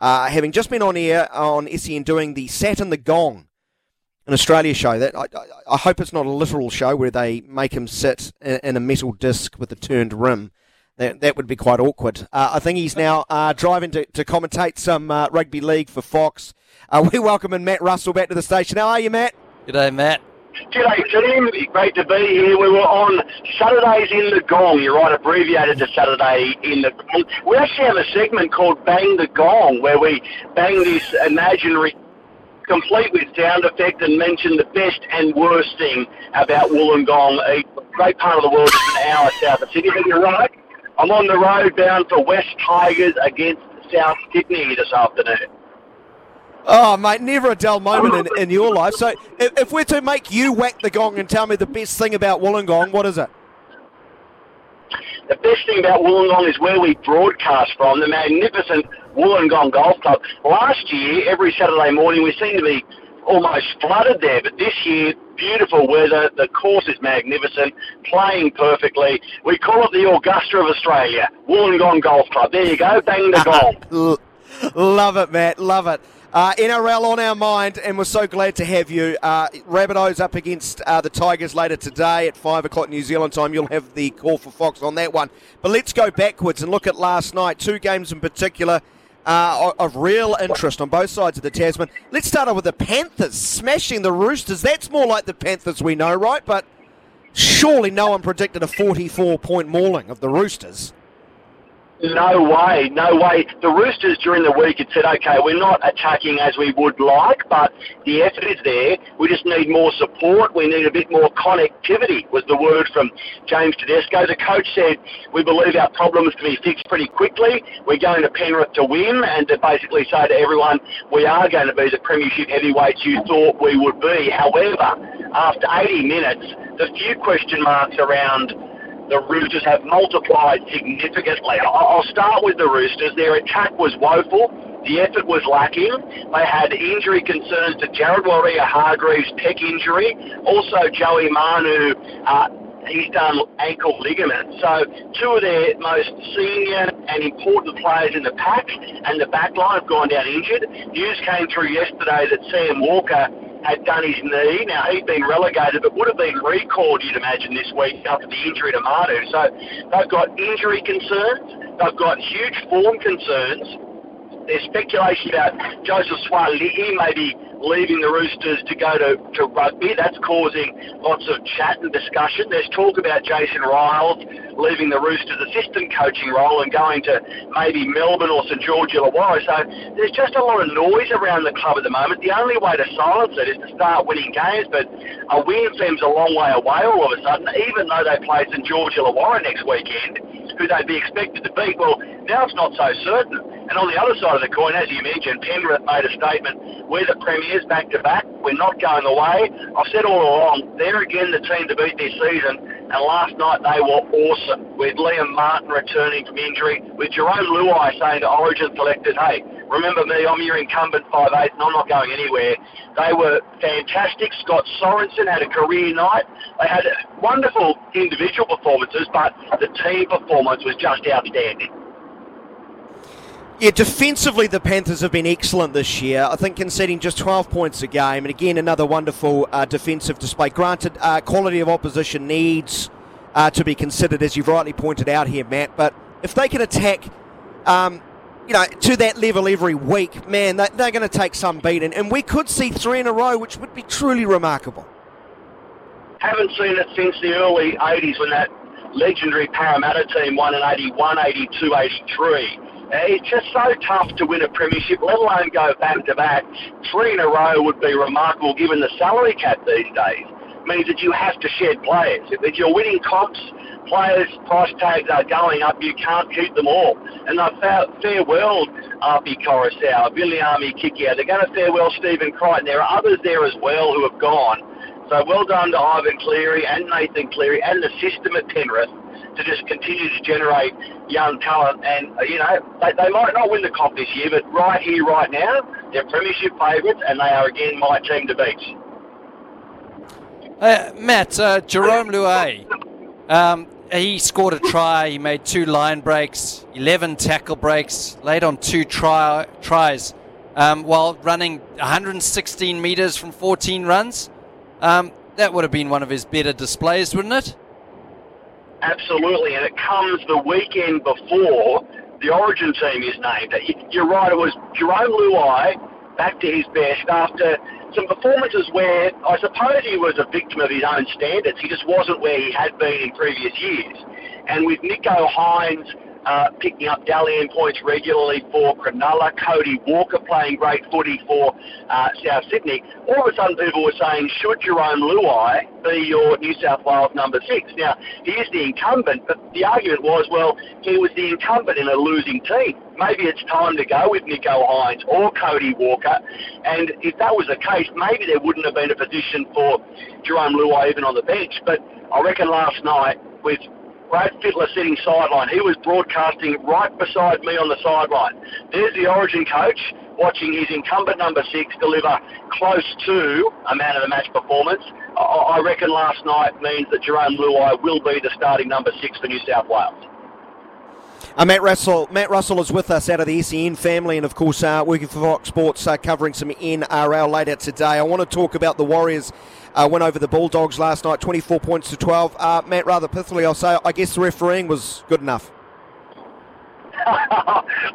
uh, having just been on air on SEN doing the Sat in the Gong, an Australia show. That I, I, hope it's not a literal show where they make him sit in, in a metal disc with a turned rim. That, that would be quite awkward. Uh, I think he's now uh, driving to, to commentate some uh, rugby league for Fox. Uh, we welcome in Matt Russell back to the station. How are you, Matt? G'day, Matt. G'day, team. Great to be here. We were on Saturdays in the Gong. You're right, abbreviated to Saturday in the Gong. We actually have a segment called Bang the Gong, where we bang this imaginary complete with sound effect and mention the best and worst thing about Wollongong. A great part of the world is an hour south of Sydney. But you're right. I'm on the road bound for West Tigers against South Sydney this afternoon. Oh, mate, never a dull moment in, in your life. So, if, if, we're to make you whack the gong and tell me the best thing about Wollongong, what is it? The best thing about Wollongong is where we broadcast from, the magnificent Wollongong Golf Club. Last year, every Saturday morning, we seem to be almost flooded there, but this year, beautiful weather, the course is magnificent, playing perfectly. We call it the Augusta of Australia, Wollongong Golf Club. There you go, bang the gong. love it, Matt, love it. Uh, NRL on our mind, and we're so glad to have you. Uh, Rabbitohs up against uh, the Tigers later today at 5 o'clock New Zealand time. You'll have the call for Fox on that one. But let's go backwards and look at last night. Two games in particular uh, of real interest on both sides of the Tasman. Let's start off with the Panthers smashing the Roosters. That's more like the Panthers we know, right? But surely no one predicted a 44 point mauling of the Roosters. No way, no way. The Roosters during the week had said, okay, we're not attacking as we would like, but the effort is there. We just need more support. We need a bit more connectivity, was the word from James Tedesco. The coach said, we believe our problems can be fixed pretty quickly. We're going to Penrith to win and to basically say to everyone, we are going to be the premiership heavyweights you thought we would be. However, after 80 minutes, the few question marks around the Roosters have multiplied significantly. I'll start with the Roosters. Their attack was woeful. The effort was lacking. They had injury concerns to Jared Waerea-Hargreaves' pec injury. Also, Joey Manu, uh, he's done ankle ligament. So, two of their most senior and important players in the pack and the back line have gone down injured. News came through yesterday that Sam Walker had done his knee. Now, he'd been relegated, but would have been recalled, you'd imagine, this week after the injury to Manu. So they've got injury concerns. They've got huge form concerns. There's speculation about Joseph Suaalii maybe leaving the Roosters to go to, to rugby. That's causing lots of chat and discussion. There's talk about Jason Ryles leaving the Roosters assistant coaching role and going to maybe Melbourne or St George Illawarra. So there's just a lot of noise around the club at the moment. The only way to silence it is to start winning games, but a win seems a long way away all of a sudden, even though they play St George Illawarra next weekend, who they'd be expected to beat. Well, now it's not so certain. And on the other side of the coin, as you mentioned, Penrith made a statement, we're the premiers back to back, we're not going away. I've said all along, they're again the team to beat this season, and last night they were awesome, with Liam Martin returning from injury, with Jarome Luai saying to Origin selectors, hey, remember me, I'm your incumbent 5'8", and I'm not going anywhere. They were fantastic. Scott Sorensen had a career night. They had wonderful individual performances, but the team performance was just outstanding. Yeah, defensively, the Panthers have been excellent this year. I think conceding just 12 points a game, and again, another wonderful uh, defensive display. Granted, uh, quality of opposition needs uh, to be considered, as you've rightly pointed out here, Matt. But if they can attack, um, you know, to that level every week, man, they, they're going to take some beating, and we could see three in a row, which would be truly remarkable. Haven't seen it since the early 80s when that legendary Parramatta team won in 81, 82, 83 it's just so tough to win a premiership, let alone go back to back. Three in a row would be remarkable given the salary cap these days. It means that you have to shed players. If you're winning comps, players' price tags are going up. You can't keep them all. And they've farewelled Api Koroisau, Viliami Kikau. They're going to farewell Stephen Crichton. There are others there as well who have gone. So well done to Ivan Cleary and Nathan Cleary and the system at Penrith to just continue to generate young talent. And, uh, you know, they, they might not win the comp this year, but right here, right now, they're premiership favourites and they are again my team to beat. Uh, Matt, uh, Jarome Luai, um, he scored a try. He made two line breaks, 11 tackle breaks, laid on two try, tries um, while running 116 metres from 14 runs. Um, that would have been one of his better displays, wouldn't it? Absolutely, and it comes the weekend before the Origin team is named. You're right, it was Jarome Luai back to his best after some performances where I suppose he was a victim of his own standards. He just wasn't where he had been in previous years. And with Nicho Hynes uh, picking up Dally M points regularly for Cronulla. Cody Walker playing great footy for uh, South Sydney. All of a sudden, people were saying, should Jarome Luai be your New South Wales number six? Now, he is the incumbent, but the argument was, well, he was the incumbent in a losing team. Maybe it's time to go with Nicho Hynes or Cody Walker. And if that was the case, maybe there wouldn't have been a position for Jarome Luai even on the bench. But I reckon last night, with Brad Fittler sitting sideline. He was broadcasting right beside me on the sideline. There's the Origin coach watching his incumbent number six deliver close to a man of the match performance. I reckon last night means that Jarome Luai will be the starting number six for New South Wales. Uh, Matt Russell, Matt Russell is with us out of the SEN family, and of course uh, working for Fox Sports, uh, covering some NRL later today. I want to talk about the Warriors uh, went over the Bulldogs last night, 24 points to 12. Uh, Matt, rather pithily, I'll say, I guess the refereeing was good enough.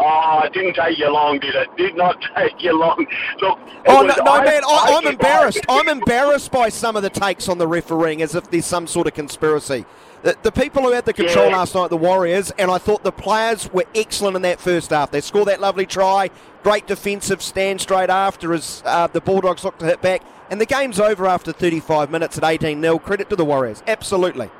Oh, it didn't take you long, did it? Did not take you long. Look. Oh no, no I, man, I, am embarrassed. I'm embarrassed by some of the takes on the refereeing, as if there's some sort of conspiracy. The, the people who had the control yeah. last night, the Warriors, and I thought the players were excellent in that first half. They scored that lovely try, great defensive stand straight after as uh, the Bulldogs looked to hit back. And the game's over after 35 minutes at 18 0. Credit to the Warriors. Absolutely.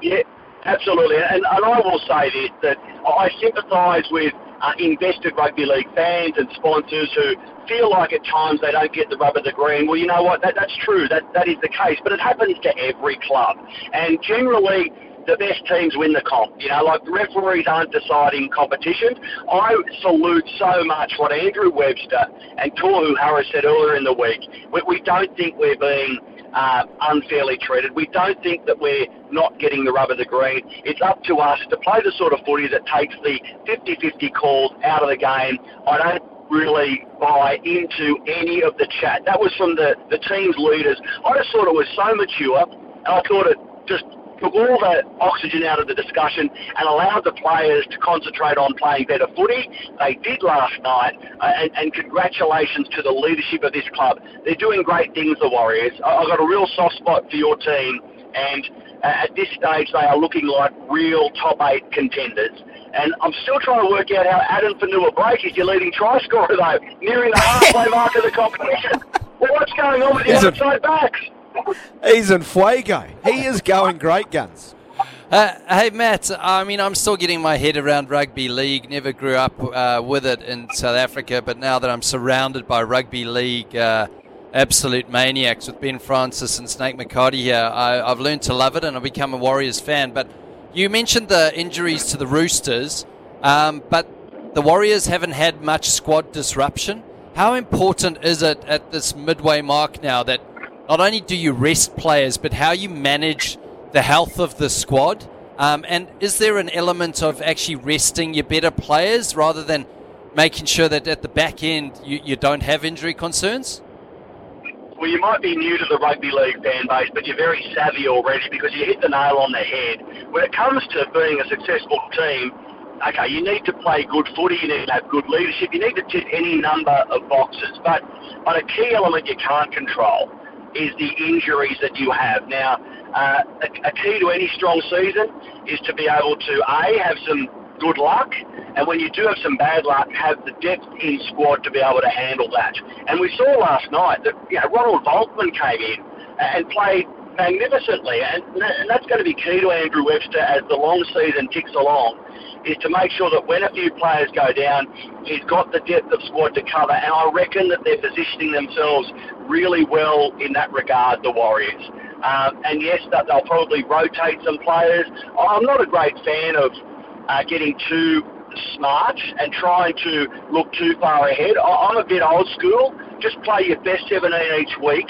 Yeah, absolutely. And, and I will say this that I sympathise with uh, invested rugby league fans and sponsors who feel like at times they don't get the rub of the green. Well, you know what? That, that's true. That, that is the case. But it happens to every club. And generally, the best teams win the comp. You know, like referees aren't deciding competitions. I salute so much what Andrew Webster and Tohu Harris said earlier in the week. We, we don't think we're being uh, unfairly treated. We don't think that we're not getting the rub of the green. It's up to us to play the sort of footy that takes the 50-50 calls out of the game. I don't really buy into any of the chat. That was from the, the team's leaders. I just thought it was so mature, and I thought it just took all the oxygen out of the discussion and allowed the players to concentrate on playing better footy. They did last night, uh, and, and, congratulations to the leadership of this club. They're doing great things, the Warriors. I've got a real soft spot for your team, and uh, at this stage, they are looking like real top eight contenders. And I'm still trying to work out how Adam Fonua-Blake is your leading try scorer, though, nearing the halfway mark of the competition. Well, what's going on with the outside backs? He's in fuego. He is going great guns. Uh, hey Matt, I mean I'm still getting my head around rugby league. Never grew up uh, with it in South Africa, but now that I'm surrounded by rugby league uh, absolute maniacs with Ben Francis and Snake McCarty here, I, have learned to love it and I've become a Warriors fan. But you mentioned the injuries to the Roosters, um, but the Warriors haven't had much squad disruption. How important is it at this midway mark now that not only do you rest players, but how you manage the health of the squad. Um, and is there an element of actually resting your better players rather than making sure that at the back end you, you don't have injury concerns? Well, you might be new to the rugby league fan base, but you're very savvy already because you hit the nail on the head. When it comes to being a successful team, okay, you need to play good footy, you need to have good leadership, you need to tick any number of boxes, but on a key element you can't control is the injuries that you have. Now, uh, a, a key to any strong season is to be able to A, have some good luck, and when you do have some bad luck, have the depth in squad to be able to handle that. And we saw last night that you know, Ronald Volkman came in and played magnificently, and, and that's going to be key to Andrew Webster as the long season ticks along is to make sure that when a few players go down, he's got the depth of squad to cover. And I reckon that they're positioning themselves really well in that regard, the Warriors. Um, and yes, that they'll probably rotate some players. I'm not a great fan of uh, getting too smart and trying to look too far ahead. I'm a bit old school. Just play your best 17 each week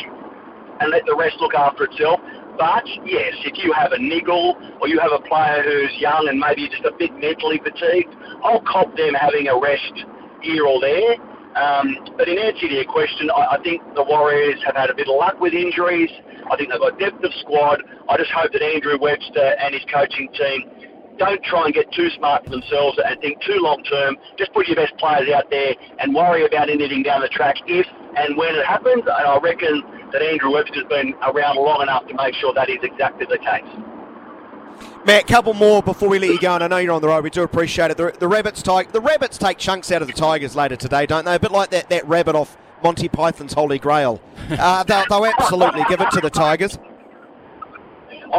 and let the rest look after itself. But yes, if you have a niggle or you have a player who's young and maybe just a bit mentally fatigued, I'll cop them having a rest here or there. Um, but in answer to your question, I, I think the Warriors have had a bit of luck with injuries. I think they've got depth of squad. I just hope that Andrew Webster and his coaching team don't try and get too smart for themselves and think too long term. Just put your best players out there and worry about anything down the track if and when it happens. And I reckon that Andrew Webster's been around long enough to make sure that is exactly the case. Matt, a couple more before we let you go, and I know you're on the road. We do appreciate it. The, the rabbits take the rabbits take chunks out of the tigers later today, don't they? A bit like that, that rabbit off Monty Python's Holy Grail. Uh, they'll, they'll absolutely give it to the tigers. I,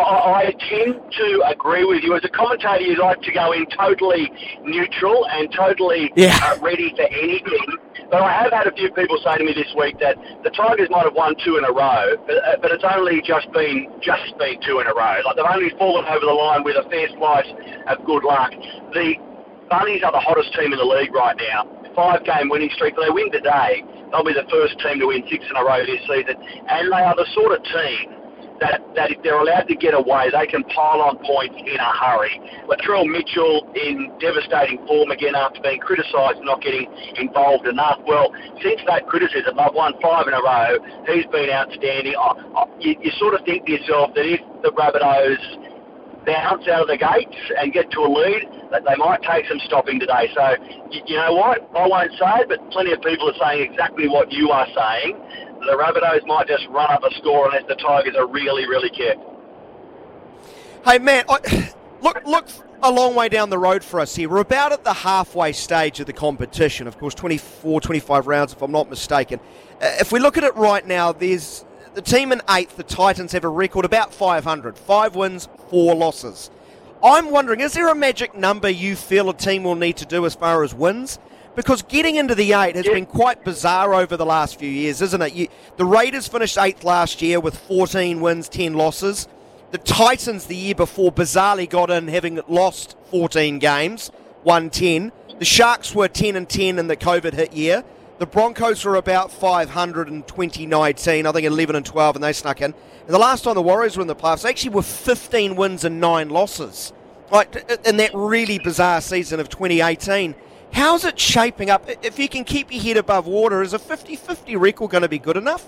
I tend to agree with you. As a commentator, you like to go in totally neutral and totally Yeah. uh, ready for anything. But I have had a few people say to me this week that the Tigers might have won two in a row, but, uh, but it's only just been just been two in a row. Like they've only fallen over the line with a fair slice of good luck. The Bunnies are the hottest team in the league right now. Five game winning streak. If they win today, they'll be the first team to win six in a row this season. And they are the sort of team that, that if they're allowed to get away, they can pile on points in a hurry. Latrell Mitchell in devastating form again after being criticised not getting involved enough. Well, since that criticism, they've won five in a row. He's been outstanding. I, I, you, you sort of think to yourself that if the Rabbitohs bounce out of the gates and get to a lead, they might take some stopping today. So, you, know what? I won't say it, but plenty of people are saying exactly what you are saying. The Rabbitohs might just run up a score unless the Tigers are really, really careful. Hey, man, I, look look a long way down the road for us here. We're about at the halfway stage of the competition. Of course, 24, 25 rounds, if I'm not mistaken. Uh, if we look at it right now, there's the team in eighth, the Titans, have a record about 500. Five wins, four losses. I'm wondering, is there a magic number you feel a team will need to do as far as wins? Because getting into the eight has Yeah. been quite bizarre over the last few years, isn't it? You, the Raiders finished eighth last year with 14 wins, 10 losses. The Titans the year before bizarrely got in having lost 14 games, won 10. The Sharks were 10 and 10 in the COVID hit year. The Broncos were about 500 in 2019, I think 11 and 12, and they snuck in. And the last time the Warriors were in the playoffs, they actually were 15 wins and 9 losses. Like in that really bizarre season of 2018. How's it shaping up? If you can keep your head above water, is a 50 50 record going to be good enough?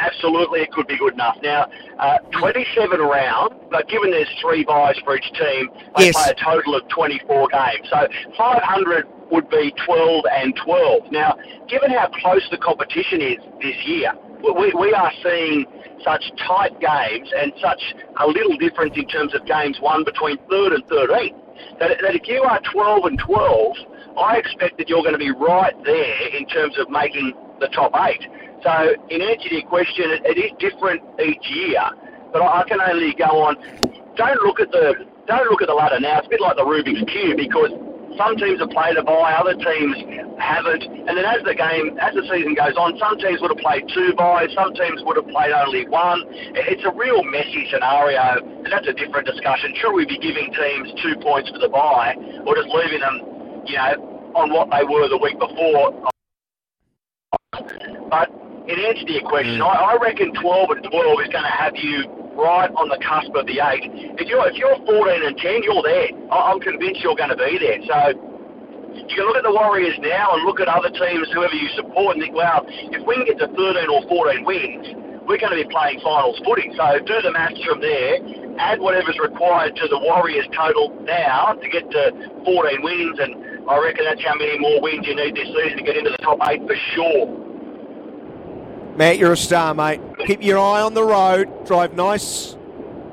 Absolutely, it could be good enough. Now, uh, 27 rounds, but given there's three buys for each team, they Yes. play a total of 24 games. So 500 would be 12 and 12. Now, given how close the competition is this year, we, we are seeing such tight games and such a little difference in terms of games won between third and 13. That, that if you are 12 and 12, I expect that you're going to be right there in terms of making the top eight. So, in answer to your question, it, it is different each year, but I, I can only go on. Don't look at the don't look at the ladder now. It's a bit like the Rubik's cube because some teams have played a bye, other teams haven't, and then as the game as the season goes on, some teams would have played two byes, some teams would have played only one. It's a real messy scenario, and that's a different discussion. Should we be giving teams two points for the bye, or just leaving them, you know, on what they were the week before? But in answer to your question, I, I reckon 12 and 12 is going to have you right on the cusp of the eight. If you're if you're 14 and 10, you're there. I, I'm convinced you're going to be there. So you can look at the Warriors now and look at other teams, whoever you support, and think, well, if we can get to 13 or 14 wins, we're going to be playing finals footy. So do the maths from there. Add whatever's required to the Warriors total now to get to 14 wins, and I reckon that's how many more wins you need this season to get into the top eight for sure. Matt, you're a star, mate. Keep your eye on the road, drive nice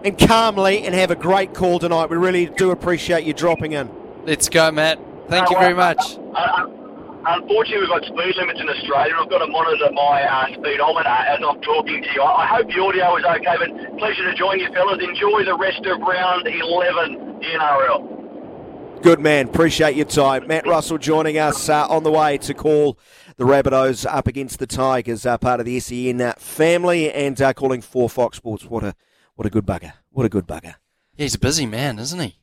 and calmly, and have a great call tonight. We really do appreciate you dropping in. Let's go, Matt. Thank you very much. I- I- unfortunately, we've got speed limits in Australia. I've got to monitor my uh, speedometer as I'm talking to you. I, I hope the audio is okay, but pleasure to join you, fellas. Enjoy the rest of round 11 NRL. Good man. Appreciate your time. Matt Russell joining us uh, on the way to call the Rabbitohs up against the Tigers, uh, part of the SEN uh, family, and uh, calling for Fox Sports. What a what a good bugger. What a good bugger. Yeah, he's a busy man, isn't he?